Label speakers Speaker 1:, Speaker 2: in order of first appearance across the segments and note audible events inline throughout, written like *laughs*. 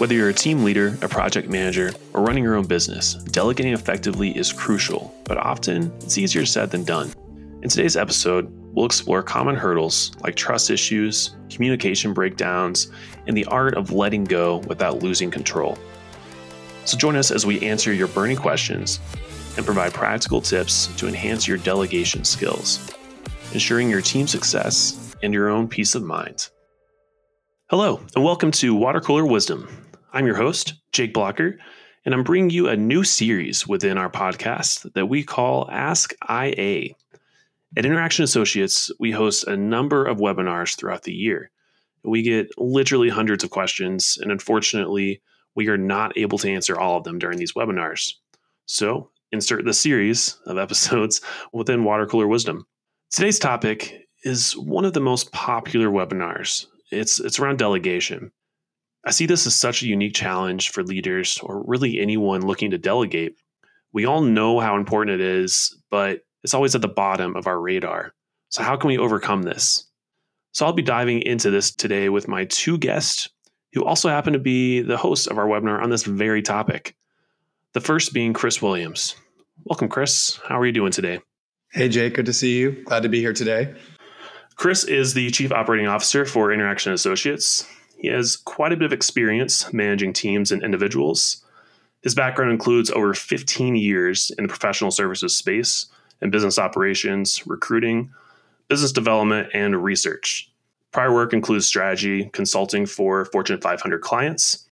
Speaker 1: Whether you're a team leader, a project manager, or running your own business, delegating effectively is crucial, but often it's easier said than done. In today's episode, we'll explore common hurdles like trust issues, communication breakdowns, and the art of letting go without losing control. So join us as we answer your burning questions and provide practical tips to enhance your delegation skills, ensuring your team success and your own peace of mind. Hello, and welcome to Water Cooler Wisdom. I'm your host, Jake Blocker, and I'm bringing you a new series within our podcast that we call Ask IA. At Interaction Associates, we host a number of webinars throughout the year. We get literally hundreds of questions, and unfortunately, we are not able to answer all of them during these webinars. So, insert the series of episodes *laughs* within Water Cooler Wisdom. Today's topic is one of the most popular webinars. It's, it's around delegation. I see this as such a unique challenge for leaders or really anyone looking to delegate. We all know how important it is, but it's always at the bottom of our radar. So, how can we overcome this? So, I'll be diving into this today with my two guests who also happen to be the hosts of our webinar on this very topic. The first being Chris Williams. Welcome, Chris. How are you doing today?
Speaker 2: Hey, Jake. Good to see you. Glad to be here today.
Speaker 1: Chris is the Chief Operating Officer for Interaction Associates. He has quite a bit of experience managing teams and individuals. His background includes over 15 years in the professional services space and business operations, recruiting, business development, and research. Prior work includes strategy consulting for Fortune 500 clients.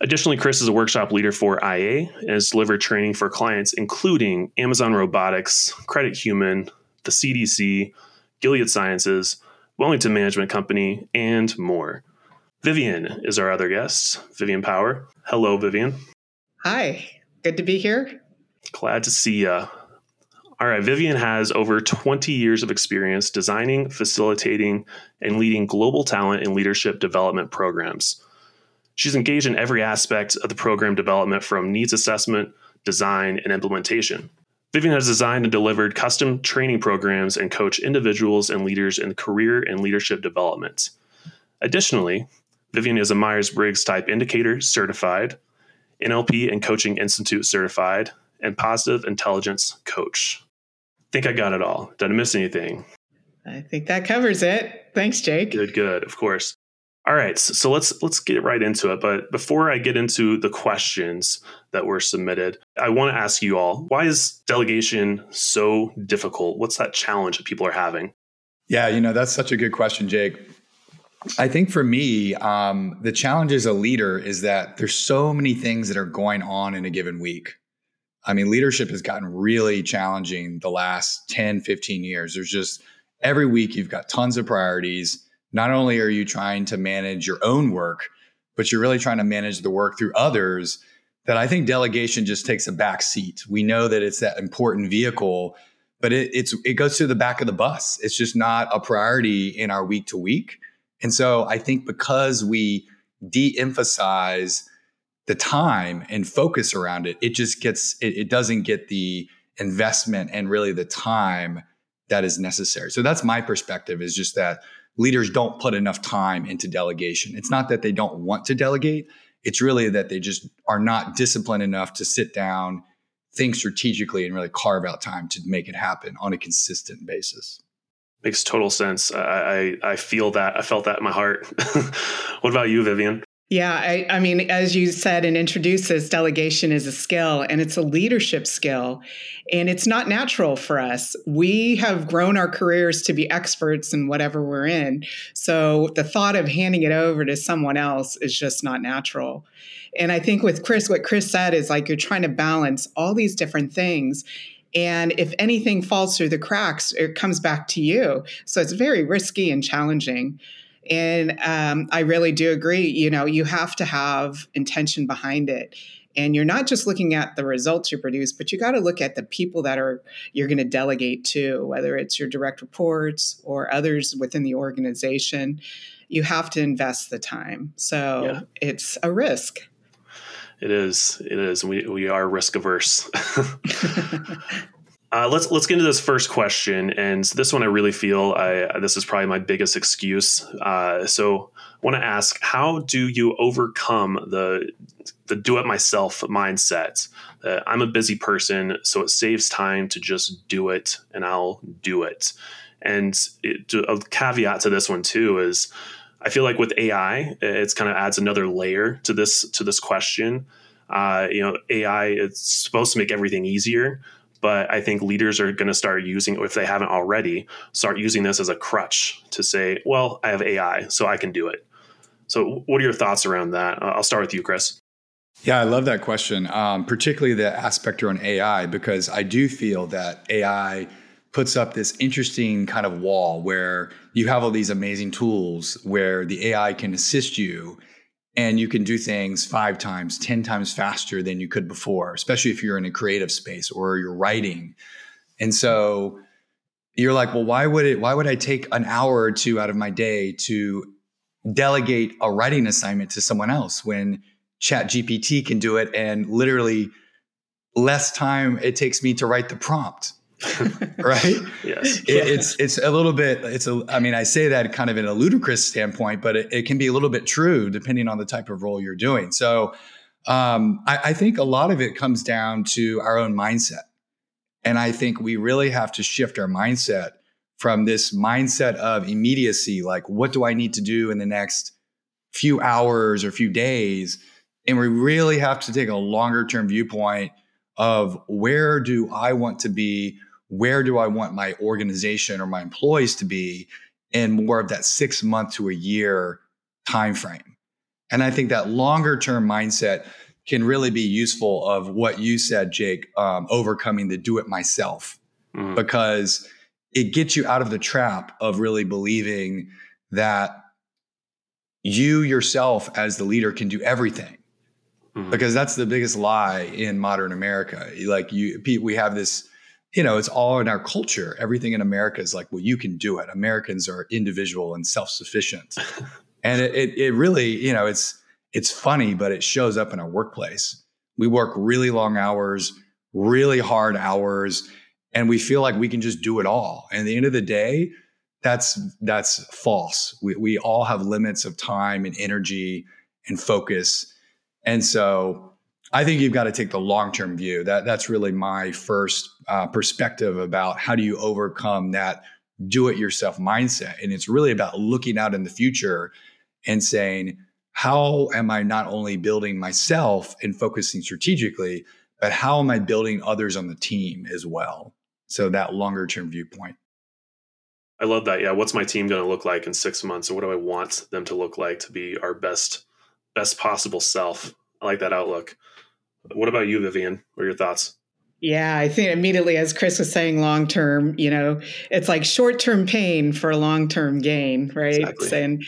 Speaker 1: Additionally, Chris is a workshop leader for IA and has delivered training for clients including Amazon Robotics, Credit Human, the CDC, Gilead Sciences, Wellington Management Company, and more. Vivian is our other guest, Vivian Power. Hello, Vivian.
Speaker 3: Hi, good to be here.
Speaker 1: Glad to see you. All right, Vivian has over 20 years of experience designing, facilitating, and leading global talent and leadership development programs. She's engaged in every aspect of the program development from needs assessment, design, and implementation. Vivian has designed and delivered custom training programs and coach individuals and leaders in career and leadership development. Additionally, Vivian is a Myers Briggs type indicator certified, NLP and Coaching Institute certified, and positive intelligence coach think I got it all. Did I miss anything?
Speaker 3: I think that covers it. Thanks, Jake.
Speaker 1: Good, good. Of course. All right, so let's let's get right into it. But before I get into the questions that were submitted, I want to ask you all: Why is delegation so difficult? What's that challenge that people are having?
Speaker 2: Yeah, you know that's such a good question, Jake. I think for me, um, the challenge as a leader is that there's so many things that are going on in a given week. I mean, leadership has gotten really challenging the last 10, 15 years. There's just every week you've got tons of priorities. Not only are you trying to manage your own work, but you're really trying to manage the work through others that I think delegation just takes a back seat. We know that it's that important vehicle, but it, it's it goes to the back of the bus. It's just not a priority in our week to week. And so I think because we de-emphasize the time and focus around it, it just gets, it, it doesn't get the investment and really the time that is necessary. So that's my perspective is just that leaders don't put enough time into delegation. It's not that they don't want to delegate, it's really that they just are not disciplined enough to sit down, think strategically, and really carve out time to make it happen on a consistent basis.
Speaker 1: Makes total sense. I, I, I feel that. I felt that in my heart. *laughs* what about you, Vivian?
Speaker 3: Yeah, I, I, mean, as you said and introduced this, delegation is a skill and it's a leadership skill. And it's not natural for us. We have grown our careers to be experts in whatever we're in. So the thought of handing it over to someone else is just not natural. And I think with Chris, what Chris said is like you're trying to balance all these different things. And if anything falls through the cracks, it comes back to you. So it's very risky and challenging. And um, I really do agree. You know, you have to have intention behind it. And you're not just looking at the results you produce, but you got to look at the people that are you're going to delegate to, whether it's your direct reports or others within the organization. You have to invest the time. So yeah. it's a risk.
Speaker 1: It is. It is. We we are risk averse. *laughs* *laughs* Uh, let's let's get into this first question, and this one I really feel I this is probably my biggest excuse. Uh, so I want to ask, how do you overcome the the do it myself mindset? Uh, I'm a busy person, so it saves time to just do it, and I'll do it. And it, a caveat to this one too is, I feel like with AI, it's kind of adds another layer to this to this question. Uh, you know, AI it's supposed to make everything easier but I think leaders are going to start using, if they haven't already, start using this as a crutch to say, well, I have AI, so I can do it. So, what are your thoughts around that? I'll start with you, Chris.
Speaker 2: Yeah, I love that question, um, particularly the aspect around AI, because I do feel that AI puts up this interesting kind of wall where you have all these amazing tools where the AI can assist you and you can do things five times, 10 times faster than you could before, especially if you're in a creative space or you're writing. And so you're like, well, why would it, why would I take an hour or two out of my day to delegate a writing assignment to someone else when chat GPT can do it and literally less time it takes me to write the prompt *laughs* right?
Speaker 1: yes.
Speaker 2: It, it's it's a little bit. It's a. I mean, I say that kind of in a ludicrous standpoint, but it, it can be a little bit true depending on the type of role you're doing. So, um, I, I think a lot of it comes down to our own mindset, and I think we really have to shift our mindset from this mindset of immediacy, like what do I need to do in the next few hours or few days, and we really have to take a longer term viewpoint of where do I want to be where do I want my organization or my employees to be in more of that six month to a year time frame. And I think that longer term mindset can really be useful of what you said, Jake, um, overcoming the do it myself, mm. because it gets you out of the trap of really believing that you yourself as the leader can do everything. Mm-hmm. Because that's the biggest lie in modern America. Like you, we have this you know, it's all in our culture. Everything in America is like, well, you can do it. Americans are individual and self sufficient. *laughs* and it, it, it, really, you know, it's, it's funny, but it shows up in our workplace. We work really long hours, really hard hours, and we feel like we can just do it all. And at the end of the day, that's that's false. We, we all have limits of time and energy and focus. And so I think you've got to take the long term view. That that's really my first uh, perspective about how do you overcome that do it yourself mindset, and it's really about looking out in the future and saying, how am I not only building myself and focusing strategically, but how am I building others on the team as well? So that longer term viewpoint.
Speaker 1: I love that. Yeah, what's my team going to look like in six months, and what do I want them to look like to be our best best possible self? I like that outlook. What about you, Vivian? What are your thoughts?
Speaker 3: Yeah, I think immediately, as Chris was saying, long term, you know, it's like short term pain for a long term gain, right? Exactly. And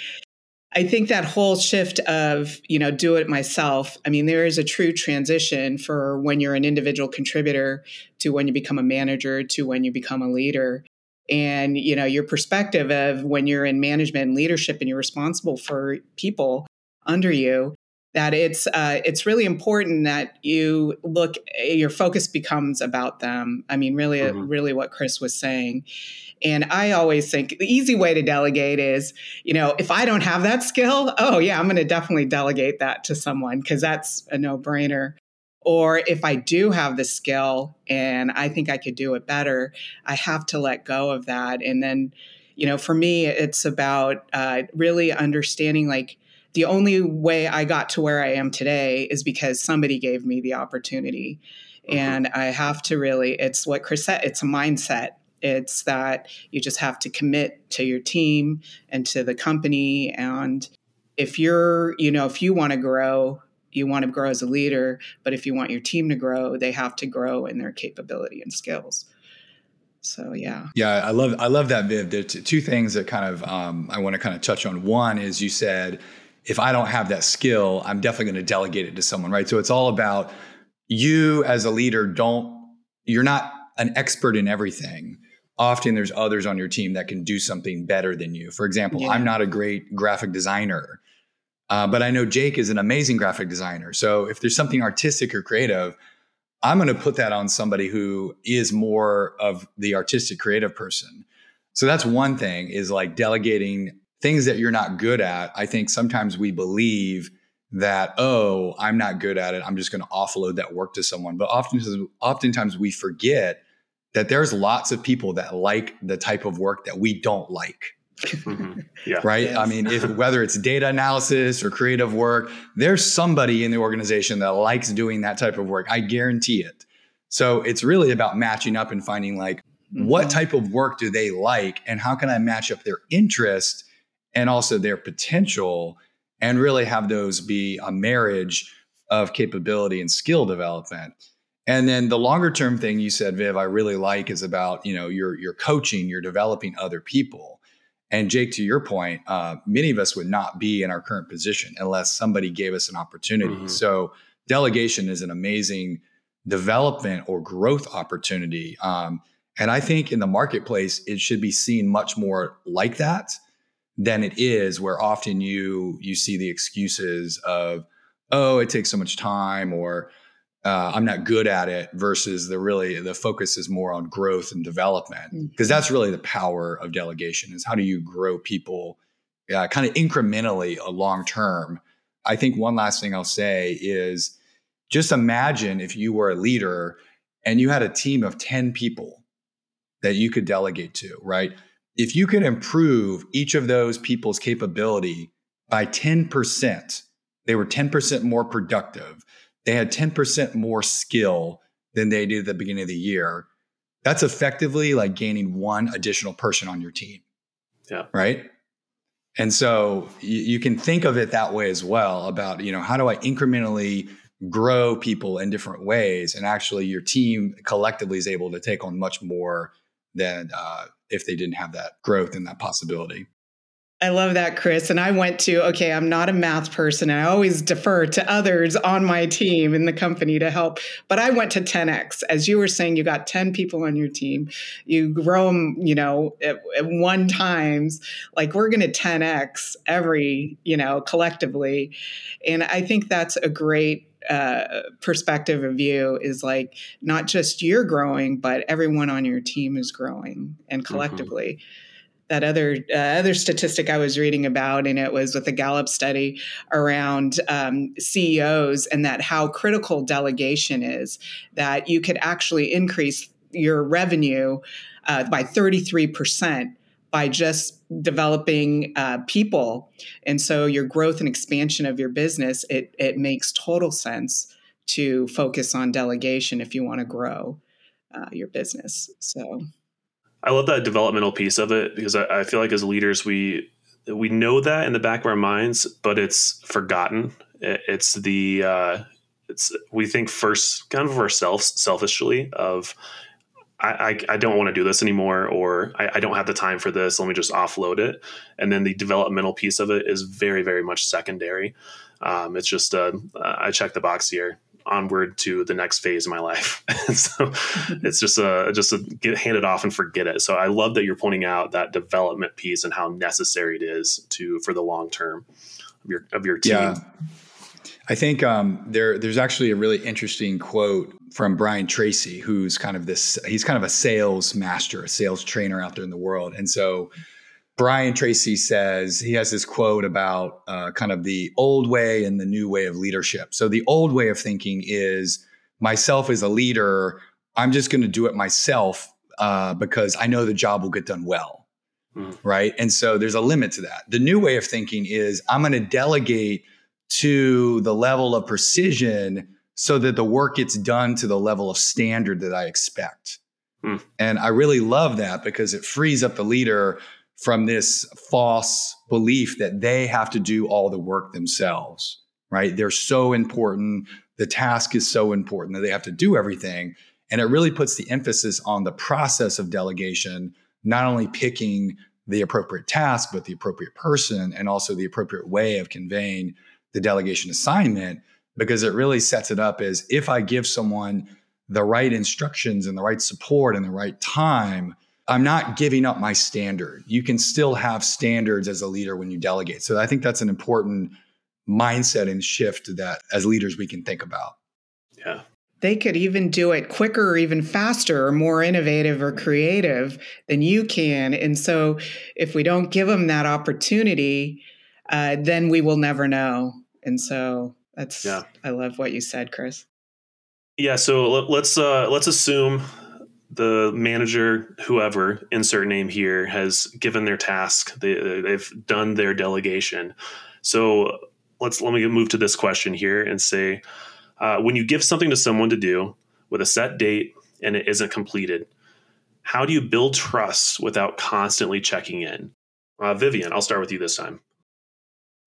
Speaker 3: I think that whole shift of, you know, do it myself. I mean, there is a true transition for when you're an individual contributor to when you become a manager to when you become a leader. And, you know, your perspective of when you're in management and leadership and you're responsible for people under you, that it's uh, it's really important that you look your focus becomes about them. I mean really mm-hmm. really what chris was saying. And i always think the easy way to delegate is you know if i don't have that skill oh yeah i'm going to definitely delegate that to someone because that's a no-brainer. Or if i do have the skill and i think i could do it better i have to let go of that. And then you know for me it's about uh, really understanding like the only way I got to where I am today is because somebody gave me the opportunity. Mm-hmm. And I have to really, it's what Chris said, it's a mindset. It's that you just have to commit to your team and to the company. And if you're, you know, if you want to grow, you want to grow as a leader, but if you want your team to grow, they have to grow in their capability and skills. So yeah,
Speaker 2: yeah, I love I love that Viv. There's two things that kind of um, I want to kind of touch on. One is you said if I don't have that skill, I'm definitely going to delegate it to someone, right? So it's all about you as a leader don't you're not an expert in everything. Often there's others on your team that can do something better than you. For example, yeah. I'm not a great graphic designer, uh, but I know Jake is an amazing graphic designer. So if there's something artistic or creative, I'm going to put that on somebody who is more of the artistic creative person. So that's one thing is like delegating things that you're not good at. I think sometimes we believe that, oh, I'm not good at it. I'm just going to offload that work to someone. But oftentimes, oftentimes we forget that there's lots of people that like the type of work that we don't like. Mm-hmm. *laughs* Yeah. Right. Yes. I mean, if *laughs* whether it's data analysis or creative work, there's somebody in the organization that likes doing that type of work. I guarantee it. So it's really about matching up and finding like mm-hmm. what type of work do they like and how can I match up their interest and also their potential and really have those be a marriage of capability and skill development. And then the longer term thing you said, Viv, I really like is about, you know, you're you're coaching, you're developing other people. And Jake, to your point, uh, many of us would not be in our current position unless somebody gave us an opportunity. Mm-hmm. So delegation is an amazing development or growth opportunity. Um, and I think in the marketplace, it should be seen much more like that than it is where often you you see the excuses of oh it takes so much time or uh, i'm not good at it versus the really the focus is more on growth and development. Because mm. that's really the power of delegation is how do you grow people uh, kind of incrementally a long term? I think one last thing i'll say is just imagine if you were a leader and you had a team of 10 people that you could delegate to right if you can improve each of those people's capability by 10%, they were 10% more productive. They had 10% more skill than they did at the beginning of the year. That's effectively like gaining one additional person on your team.
Speaker 1: Yeah.
Speaker 2: Right. And so you, you can think of it that way as well about, you know, how do I incrementally grow people in different ways? And actually, your team collectively is able to take on much more than uh, if they didn't have that growth and that possibility.
Speaker 3: I love that, Chris. And I went to, okay, I'm not a math person. I always defer to others on my team in the company to help. But I went to 10X. As you were saying, you got 10 people on your team. You grow them, you know, at, at one times. Like we're going to 10X every, you know, collectively. And I think that's a great uh, perspective of view is like not just you're growing, but everyone on your team is growing and mm-hmm. collectively. Mm-hmm. That other uh, other statistic I was reading about, and it was with the Gallup study around um, CEOs and that how critical delegation is. That you could actually increase your revenue uh, by thirty three percent by just developing uh, people. And so your growth and expansion of your business, it, it makes total sense to focus on delegation if you want to grow uh, your business. So
Speaker 1: I love that developmental piece of it because I, I feel like as leaders, we we know that in the back of our minds, but it's forgotten. It's the uh, it's we think first kind of ourselves selfishly of I, I, don't want to do this anymore, or I, I, don't have the time for this. Let me just offload it. And then the developmental piece of it is very, very much secondary. Um, it's just uh, I check the box here, onward to the next phase of my life. *laughs* so it's just a just a get handed off and forget it. So I love that you're pointing out that development piece and how necessary it is to for the long term of your of your team.
Speaker 2: Yeah. I think um, there there's actually a really interesting quote from Brian Tracy, who's kind of this he's kind of a sales master, a sales trainer out there in the world, and so. Brian Tracy says he has this quote about uh, kind of the old way and the new way of leadership. So, the old way of thinking is myself as a leader, I'm just going to do it myself uh, because I know the job will get done well. Mm. Right. And so, there's a limit to that. The new way of thinking is I'm going to delegate to the level of precision so that the work gets done to the level of standard that I expect. Hmm. And I really love that because it frees up the leader from this false belief that they have to do all the work themselves, right? They're so important. The task is so important that they have to do everything. And it really puts the emphasis on the process of delegation, not only picking the appropriate task, but the appropriate person and also the appropriate way of conveying the delegation assignment because it really sets it up as if I give someone the right instructions and the right support and the right time, I'm not giving up my standard. You can still have standards as a leader when you delegate. So I think that's an important mindset and shift that as leaders we can think about.
Speaker 1: Yeah.
Speaker 3: they could even do it quicker or even faster or more innovative or creative than you can. And so if we don't give them that opportunity, uh, then we will never know. And so that's yeah. I love what you said, Chris.
Speaker 1: Yeah. So let's uh, let's assume the manager, whoever insert name here, has given their task. They they've done their delegation. So let's let me move to this question here and say, uh, when you give something to someone to do with a set date and it isn't completed, how do you build trust without constantly checking in? Uh, Vivian, I'll start with you this time.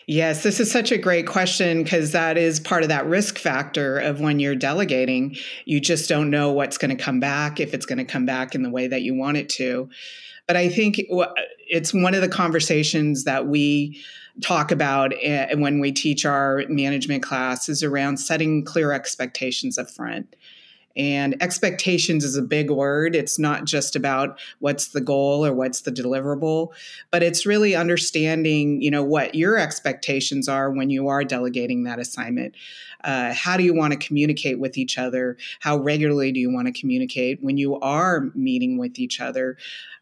Speaker 3: Yes, this is such a great question because that is part of that risk factor of when you're delegating. You just don't know what's going to come back, if it's going to come back in the way that you want it to. But I think it's one of the conversations that we talk about eh, when we teach our management class is around setting clear expectations up front. And expectations is a big word. It's not just about what's the goal or what's the deliverable, but it's really understanding, you know, what your expectations are when you are delegating that assignment. Uh, how do you want to communicate with each other? How regularly do you want to communicate when you are meeting with each other?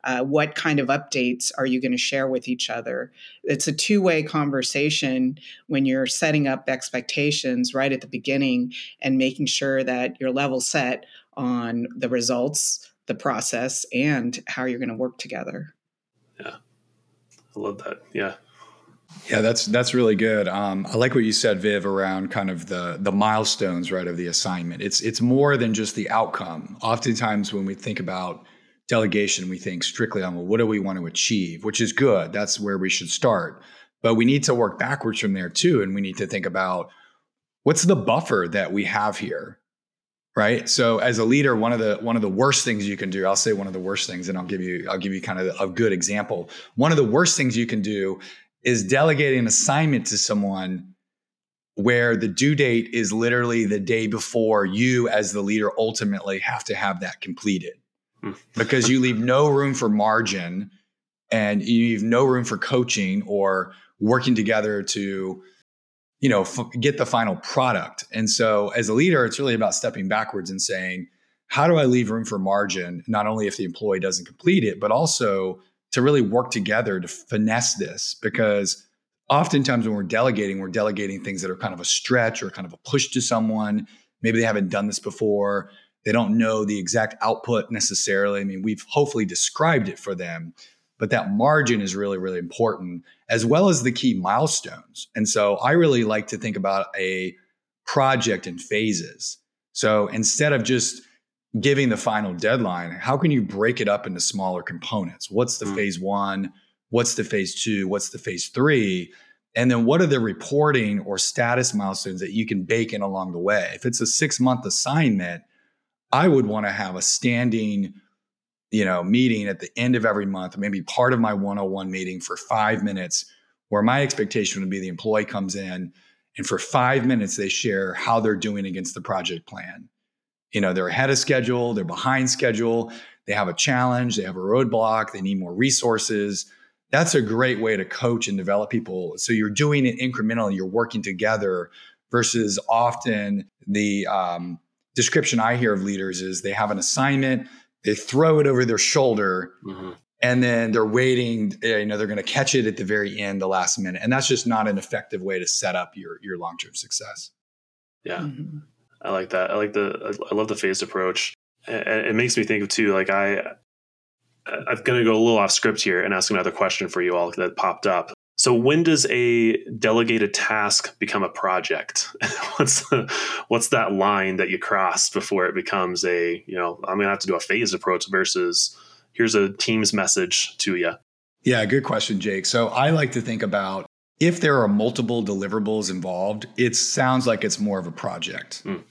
Speaker 3: Uh, what kind of updates are you going to share with each other? It's a two way conversation when you're setting up expectations right at the beginning and making sure that you're level set on the results, the process, and how you're going to work together.
Speaker 1: Yeah. I love that. Yeah.
Speaker 2: Yeah, that's that's really good. Um, I like what you said, Viv, around kind of the the milestones, right, of the assignment. It's it's more than just the outcome. Oftentimes, when we think about delegation, we think strictly on well, what do we want to achieve, which is good. That's where we should start. But we need to work backwards from there too, and we need to think about what's the buffer that we have here, right? So, as a leader, one of the one of the worst things you can do, I'll say one of the worst things, and I'll give you I'll give you kind of a good example. One of the worst things you can do is delegating an assignment to someone where the due date is literally the day before you as the leader ultimately have to have that completed hmm. because you leave no room for margin and you leave no room for coaching or working together to you know f- get the final product and so as a leader it's really about stepping backwards and saying how do i leave room for margin not only if the employee doesn't complete it but also to really work together to finesse this because oftentimes when we're delegating, we're delegating things that are kind of a stretch or kind of a push to someone. Maybe they haven't done this before. They don't know the exact output necessarily. I mean, we've hopefully described it for them, but that margin is really, really important, as well as the key milestones. And so I really like to think about a project in phases. So instead of just giving the final deadline, how can you break it up into smaller components? What's the mm. phase one? What's the phase two? What's the phase three? And then what are the reporting or status milestones that you can bake in along the way? If it's a six month assignment, I would want to have a standing, you know, meeting at the end of every month, maybe part of my 101 meeting for five minutes, where my expectation would be the employee comes in and for five minutes they share how they're doing against the project plan you know they're ahead of schedule they're behind schedule they have a challenge they have a roadblock they need more resources. That's a great way to coach and develop people. So you're doing it incrementally you're working together versus often the um, description i hear of leaders is they have an assignment they throw it over their shoulder mm-hmm. and then they're waiting you know they're going to catch it at the very end the last minute. And that's just not an effective way to set up your your long-term success.
Speaker 1: Yeah. Mm-hmm. I like that. I like the I love the phased approach. It makes me think of too like I I'm going to go a little off script here and ask another question for you all that popped up. So when does a delegated task become a project? *laughs* what's the, what's that line that you cross before it becomes a, you know, I'm going to have to do a phased approach versus here's a Teams message to you?
Speaker 2: Yeah, good question, Jake. So I like to think about if there are multiple deliverables involved, it sounds like it's more of a project. Mm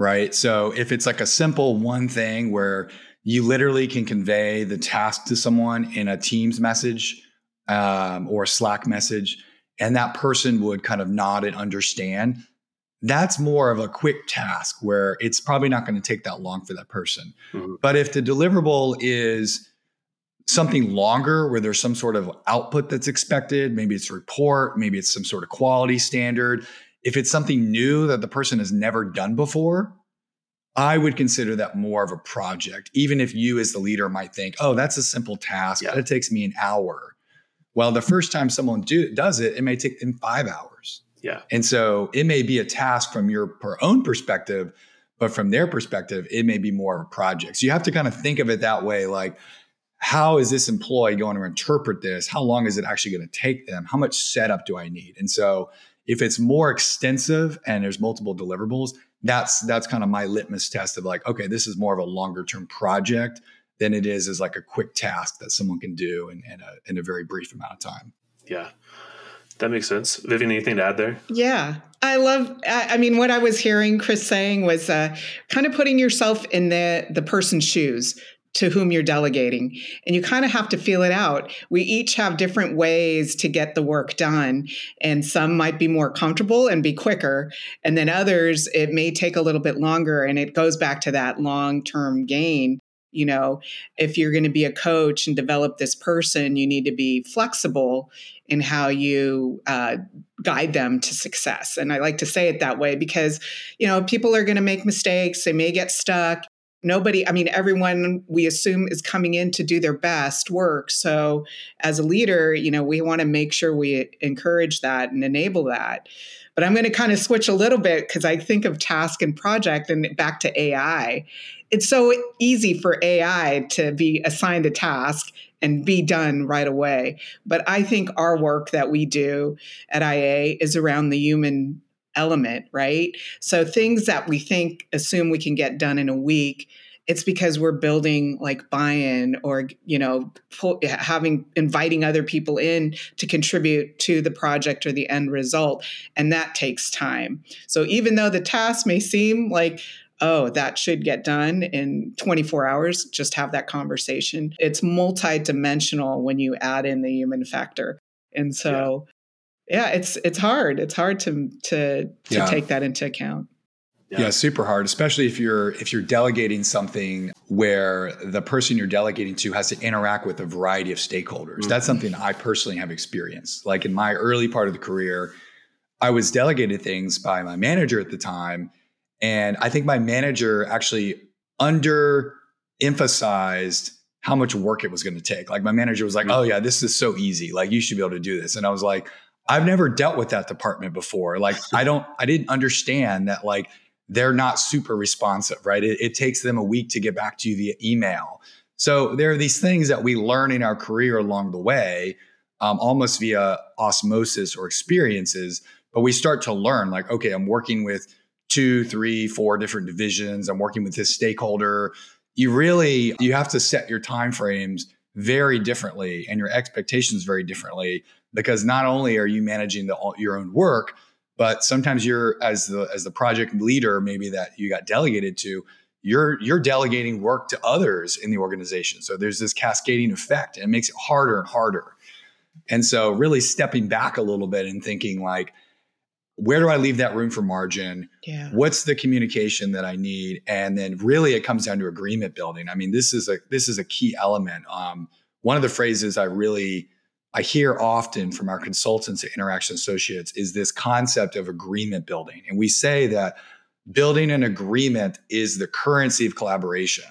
Speaker 2: right? So if it's like a simple one thing where you literally can convey the task to someone in a Teams message um, or Slack message, and that person would kind of nod and understand, that's more of a quick task where it's probably not going to take that long for that person. Mm-hmm. But if the deliverable is something longer where there's some sort of output that's expected, maybe it's a report, maybe it's some sort of quality standard, if it's something new that the person has never done before, I would consider that more of a project, even if you as the leader might think, oh, that's a simple task. Yeah. It takes me an hour. Well, the first time someone do, does it, it may take them five hours.
Speaker 1: Yeah.
Speaker 2: And so it may be a task from your own perspective, but from their perspective, it may be more of a project. So you have to kind of think of it that way like, how is this employee going to interpret this? How long is it actually going to take them? How much setup do I need? And so if it's more extensive and there's multiple deliverables, that's that's kind of my litmus test of like, okay, this is more of a longer term project than it is as like a quick task that someone can do in, in, a, in a very brief amount of time.
Speaker 1: Yeah. That makes sense. Vivian, anything to add there?
Speaker 3: Yeah. I love, I mean, what I was hearing Chris saying was uh, kind of putting yourself in the, the person's shoes to whom you're delegating. And you kind of have to feel it out. We each have different ways to get the work done. And some might be more comfortable and be quicker. And then others, it may take a little bit longer. And it goes back to that long term gain. You know, if you're going to be a coach and develop this person, you need to be flexible in how you uh, guide them to success. And I like to say it that way because, you know, people are going to make mistakes, they may get stuck nobody i mean everyone we assume is coming in to do their best work. So as a leader you know we want to make sure we encourage that and enable that. But i'm going to kind of switch a little bit because i think of task and project and back to ai it's so easy for ai to be assigned a task and be done right away. But i think our work that we do at ia is around the human element, right? So things that we think assume we can get done in a week, it's because we're building like buy-in or you know having inviting other people in to contribute to the project or the end result and that takes time. So even though the task may seem like oh that should get done in 24 hours just have that conversation. It's multidimensional when you add in the human factor. And so yeah, it's it's hard. It's hard to to to yeah. take that into account.
Speaker 2: Yeah. yeah, super hard, especially if you're if you're delegating something where the person you're delegating to has to interact with a variety of stakeholders. Mm-hmm. That's something I personally have experienced. Like in my early part of the career, I was delegated things by my manager at the time, and I think my manager actually under emphasized how much work it was going to take. Like my manager was like, mm-hmm. "Oh yeah, this is so easy. Like you should be able to do this." And I was like, I've never dealt with that department before. Like *laughs* I don't, I didn't understand that like they're not super responsive, right? It, it, takes them a week to get back to you via email. So there are these things that we learn in our career along the way, um, almost via osmosis or experiences. But we start to learn, like, okay, I'm working with two, three, four different divisions. I'm working with this stakeholder. You really you have to set your time frames very differently and your expectations very differently because not only are you managing the, your own work, but sometimes you're as the as the project leader, maybe that you got delegated to, you're you're delegating work to others in the organization. So there's this cascading effect, and it makes it harder and harder. And so, really stepping back a little bit and thinking like, where do I leave that room for margin?
Speaker 3: Yeah.
Speaker 2: What's the communication that I need? And then really it comes down to agreement building. I mean, this is a this is a key element. Um, one of the phrases I really I hear often from our consultants at Interaction Associates is this concept of agreement building. And we say that building an agreement is the currency of collaboration.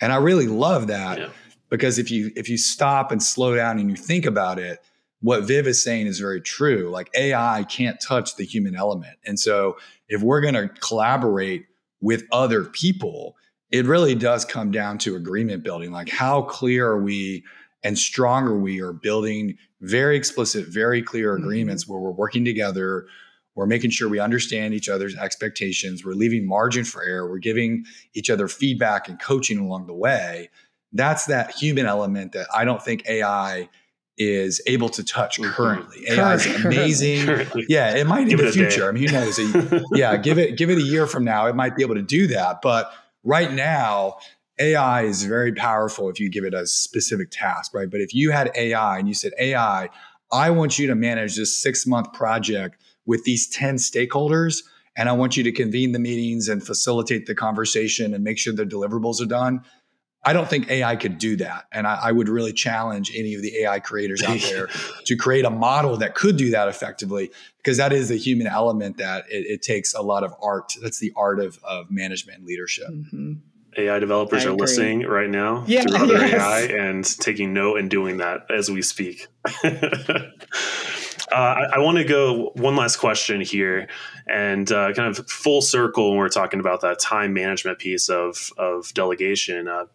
Speaker 2: And I really love that yeah. because if you if you stop and slow down and you think about it, what Viv is saying is very true. Like AI can't touch the human element. And so if we're going to collaborate with other people, it really does come down to agreement building. Like how clear are we and stronger we are building very explicit, very clear mm-hmm. agreements mm-hmm. where we're working together. We're making sure we understand each other's expectations. We're leaving margin for error. We're giving each other feedback and coaching along the way. That's that human element that I don't think AI is able to touch mm-hmm. currently. Mm-hmm. AI is amazing. Currently. Yeah, it might give in the future. I mean, who knows? *laughs* yeah, give it give it a year from now, it might be able to do that. But right now, AI is very powerful if you give it a specific task, right? But if you had AI and you said, AI, I want you to manage this six month project with these 10 stakeholders, and I want you to convene the meetings and facilitate the conversation and make sure the deliverables are done. I don't think AI could do that. And I, I, would really challenge any of the AI creators out *laughs* there to create a model that could do that effectively, because that is a human element that it, it takes a lot of art. That's the art of, of management and leadership. Mm-hmm.
Speaker 1: AI developers I are agree. listening right now *laughs* yeah, to other yes. AI and taking note and doing that as we speak. *laughs* Uh, I, I want to go one last question here, and uh, kind of full circle when we're talking about that time management piece of of delegation. Uh,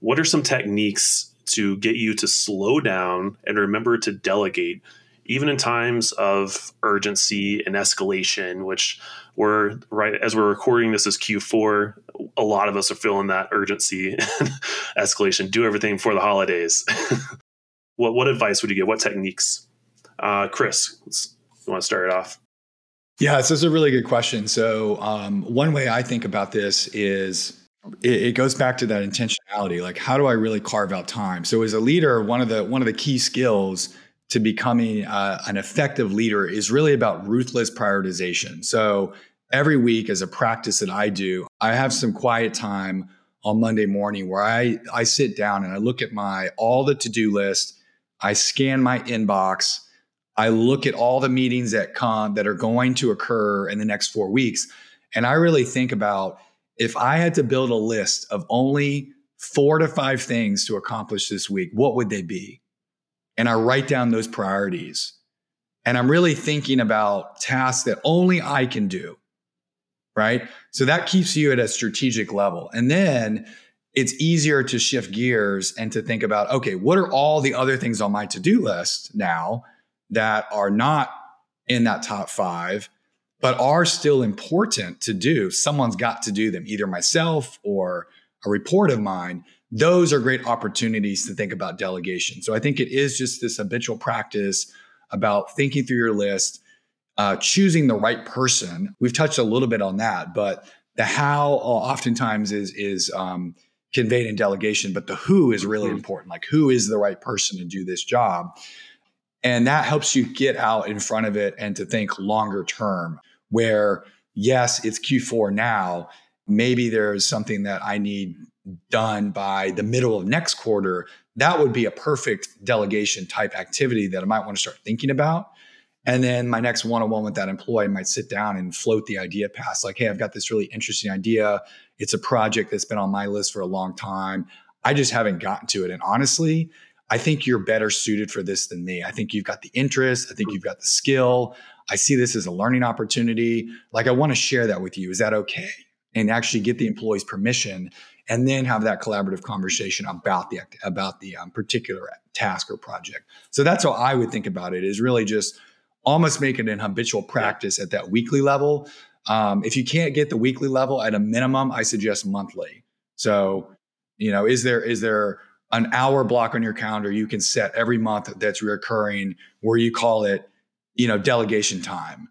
Speaker 1: what are some techniques to get you to slow down and remember to delegate, even in times of urgency and escalation? Which we're right as we're recording this is Q4. A lot of us are feeling that urgency, *laughs* and escalation. Do everything for the holidays. *laughs* what what advice would you give? What techniques? Uh, Chris, you want to start it off?
Speaker 2: Yeah, this is a really good question. So, um, one way I think about this is it, it, goes back to that intentionality. Like, how do I really carve out time? So, as a leader, one of the one of the key skills to becoming uh, an effective leader is really about ruthless prioritization. So, every week, as a practice that I do, I have some quiet time on Monday morning where I I sit down and I look at my all the to do list. I scan my inbox I look at all the meetings that come that are going to occur in the next four weeks, and I really think about if I had to build a list of only four to five things to accomplish this week, what would they be? And I write down those priorities. And I'm really thinking about tasks that only I can do. Right. So that keeps you at a strategic level. And then it's easier to shift gears and to think about okay, what are all the other things on my to do list now? that are not in that top five, but are still important to do. Someone's got to do them, either myself or a report of mine. Those are great opportunities to think about delegation. So I think it is just this habitual practice about thinking through your list, uh, choosing the right person. We've touched a little bit on that, but the how oftentimes is is um, conveyed in delegation, but the who is really mm-hmm. important. Like who is the right person to do this job? And that helps you get out in front of it and to think longer term, where yes, it's Q4 now. Maybe there's something that I need done by the middle of next quarter. That would be a perfect delegation type activity that I might want to start thinking about. And then my next one on one with that employee might sit down and float the idea past, like, hey, I've got this really interesting idea. It's a project that's been on my list for a long time. I just haven't gotten to it. And honestly, I think you're better suited for this than me. I think you've got the interest. I think you've got the skill. I see this as a learning opportunity. Like, I want to share that with you. Is that okay? And actually get the employee's permission and then have that collaborative conversation about the about the um, particular task or project. So that's how I would think about it. Is really just almost make it an habitual practice at that weekly level. Um, if you can't get the weekly level at a minimum, I suggest monthly. So, you know, is there is there an hour block on your calendar you can set every month that's recurring where you call it you know delegation time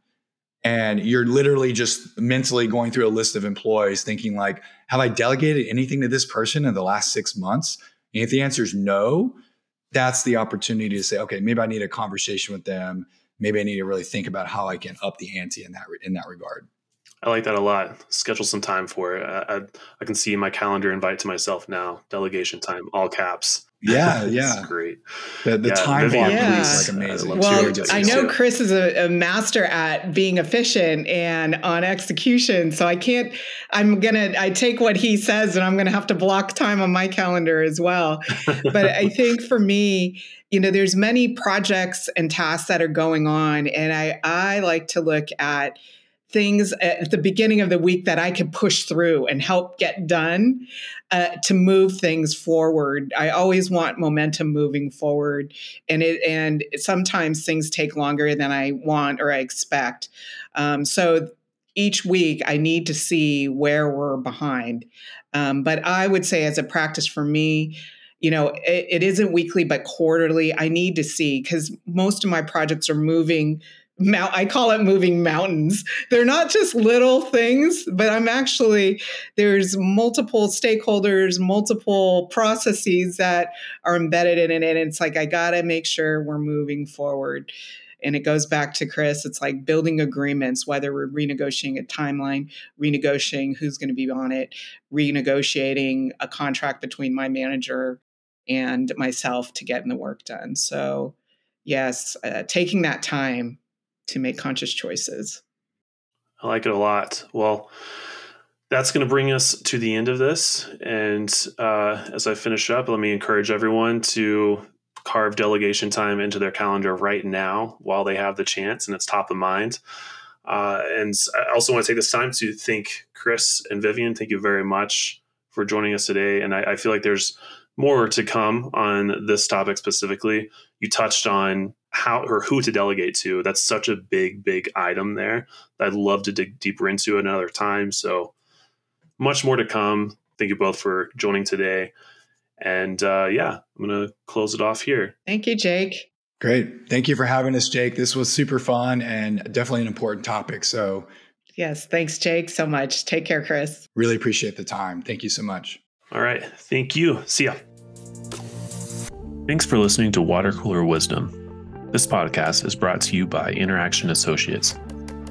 Speaker 2: and you're literally just mentally going through a list of employees thinking like have i delegated anything to this person in the last six months and if the answer is no that's the opportunity to say okay maybe i need a conversation with them maybe i need to really think about how i can up the ante in that in that regard
Speaker 1: I like that a lot. Schedule some time for it. I, I, I, can see my calendar invite to myself now. Delegation time, all caps.
Speaker 2: Yeah, *laughs* yeah,
Speaker 1: great.
Speaker 2: The, the yeah, time block yeah. is like amazing.
Speaker 3: Well, I know Chris is a, a, master at being efficient and on execution, so I can't. I'm gonna. I take what he says, and I'm gonna have to block time on my calendar as well. *laughs* but I think for me, you know, there's many projects and tasks that are going on, and I I like to look at things at the beginning of the week that I can push through and help get done uh, to move things forward. I always want momentum moving forward, and it and sometimes things take longer than I want or I expect. Um, so each week, I need to see where we're behind. Um, but I would say, as a practice for me, you know, it, it isn't weekly but quarterly. I need to see because most of my projects are moving mount I call it moving mountains. They're not just little things, but I'm actually there's multiple stakeholders, multiple processes that are embedded in it and it's like I got to make sure we're moving forward. And it goes back to Chris, it's like building agreements, whether we're renegotiating a timeline, renegotiating who's going to be on it, renegotiating a contract between my manager and myself to getting the work done. So, yes, uh, taking that time to make conscious choices.
Speaker 1: I like it a lot. Well, that's going to bring us to the end of this. And uh, as I finish up, let me encourage everyone to carve delegation time into their calendar right now while they have the chance and it's top of mind. Uh, and I also want to take this time to thank Chris and Vivian. Thank you very much for joining us today. And I, I feel like there's more to come on this topic specifically. You touched on how or who to delegate to. That's such a big, big item there. I'd love to dig deeper into another time. So much more to come. Thank you both for joining today. And uh, yeah, I'm going to close it off here.
Speaker 3: Thank you, Jake.
Speaker 2: Great. Thank you for having us, Jake. This was super fun and definitely an important topic. So,
Speaker 3: yes, thanks, Jake, so much. Take care, Chris.
Speaker 2: Really appreciate the time. Thank you so much.
Speaker 1: All right. Thank you. See ya. Thanks for listening to Water Cooler Wisdom. This podcast is brought to you by Interaction Associates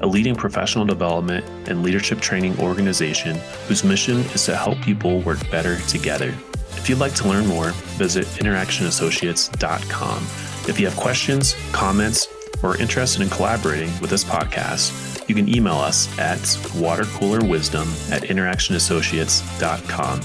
Speaker 1: a leading professional development and leadership training organization whose mission is to help people work better together. If you'd like to learn more, visit interactionassociates.com. If you have questions, comments, or are interested in collaborating with this podcast, you can email us at watercoolerwisdom at interactionassociates.com.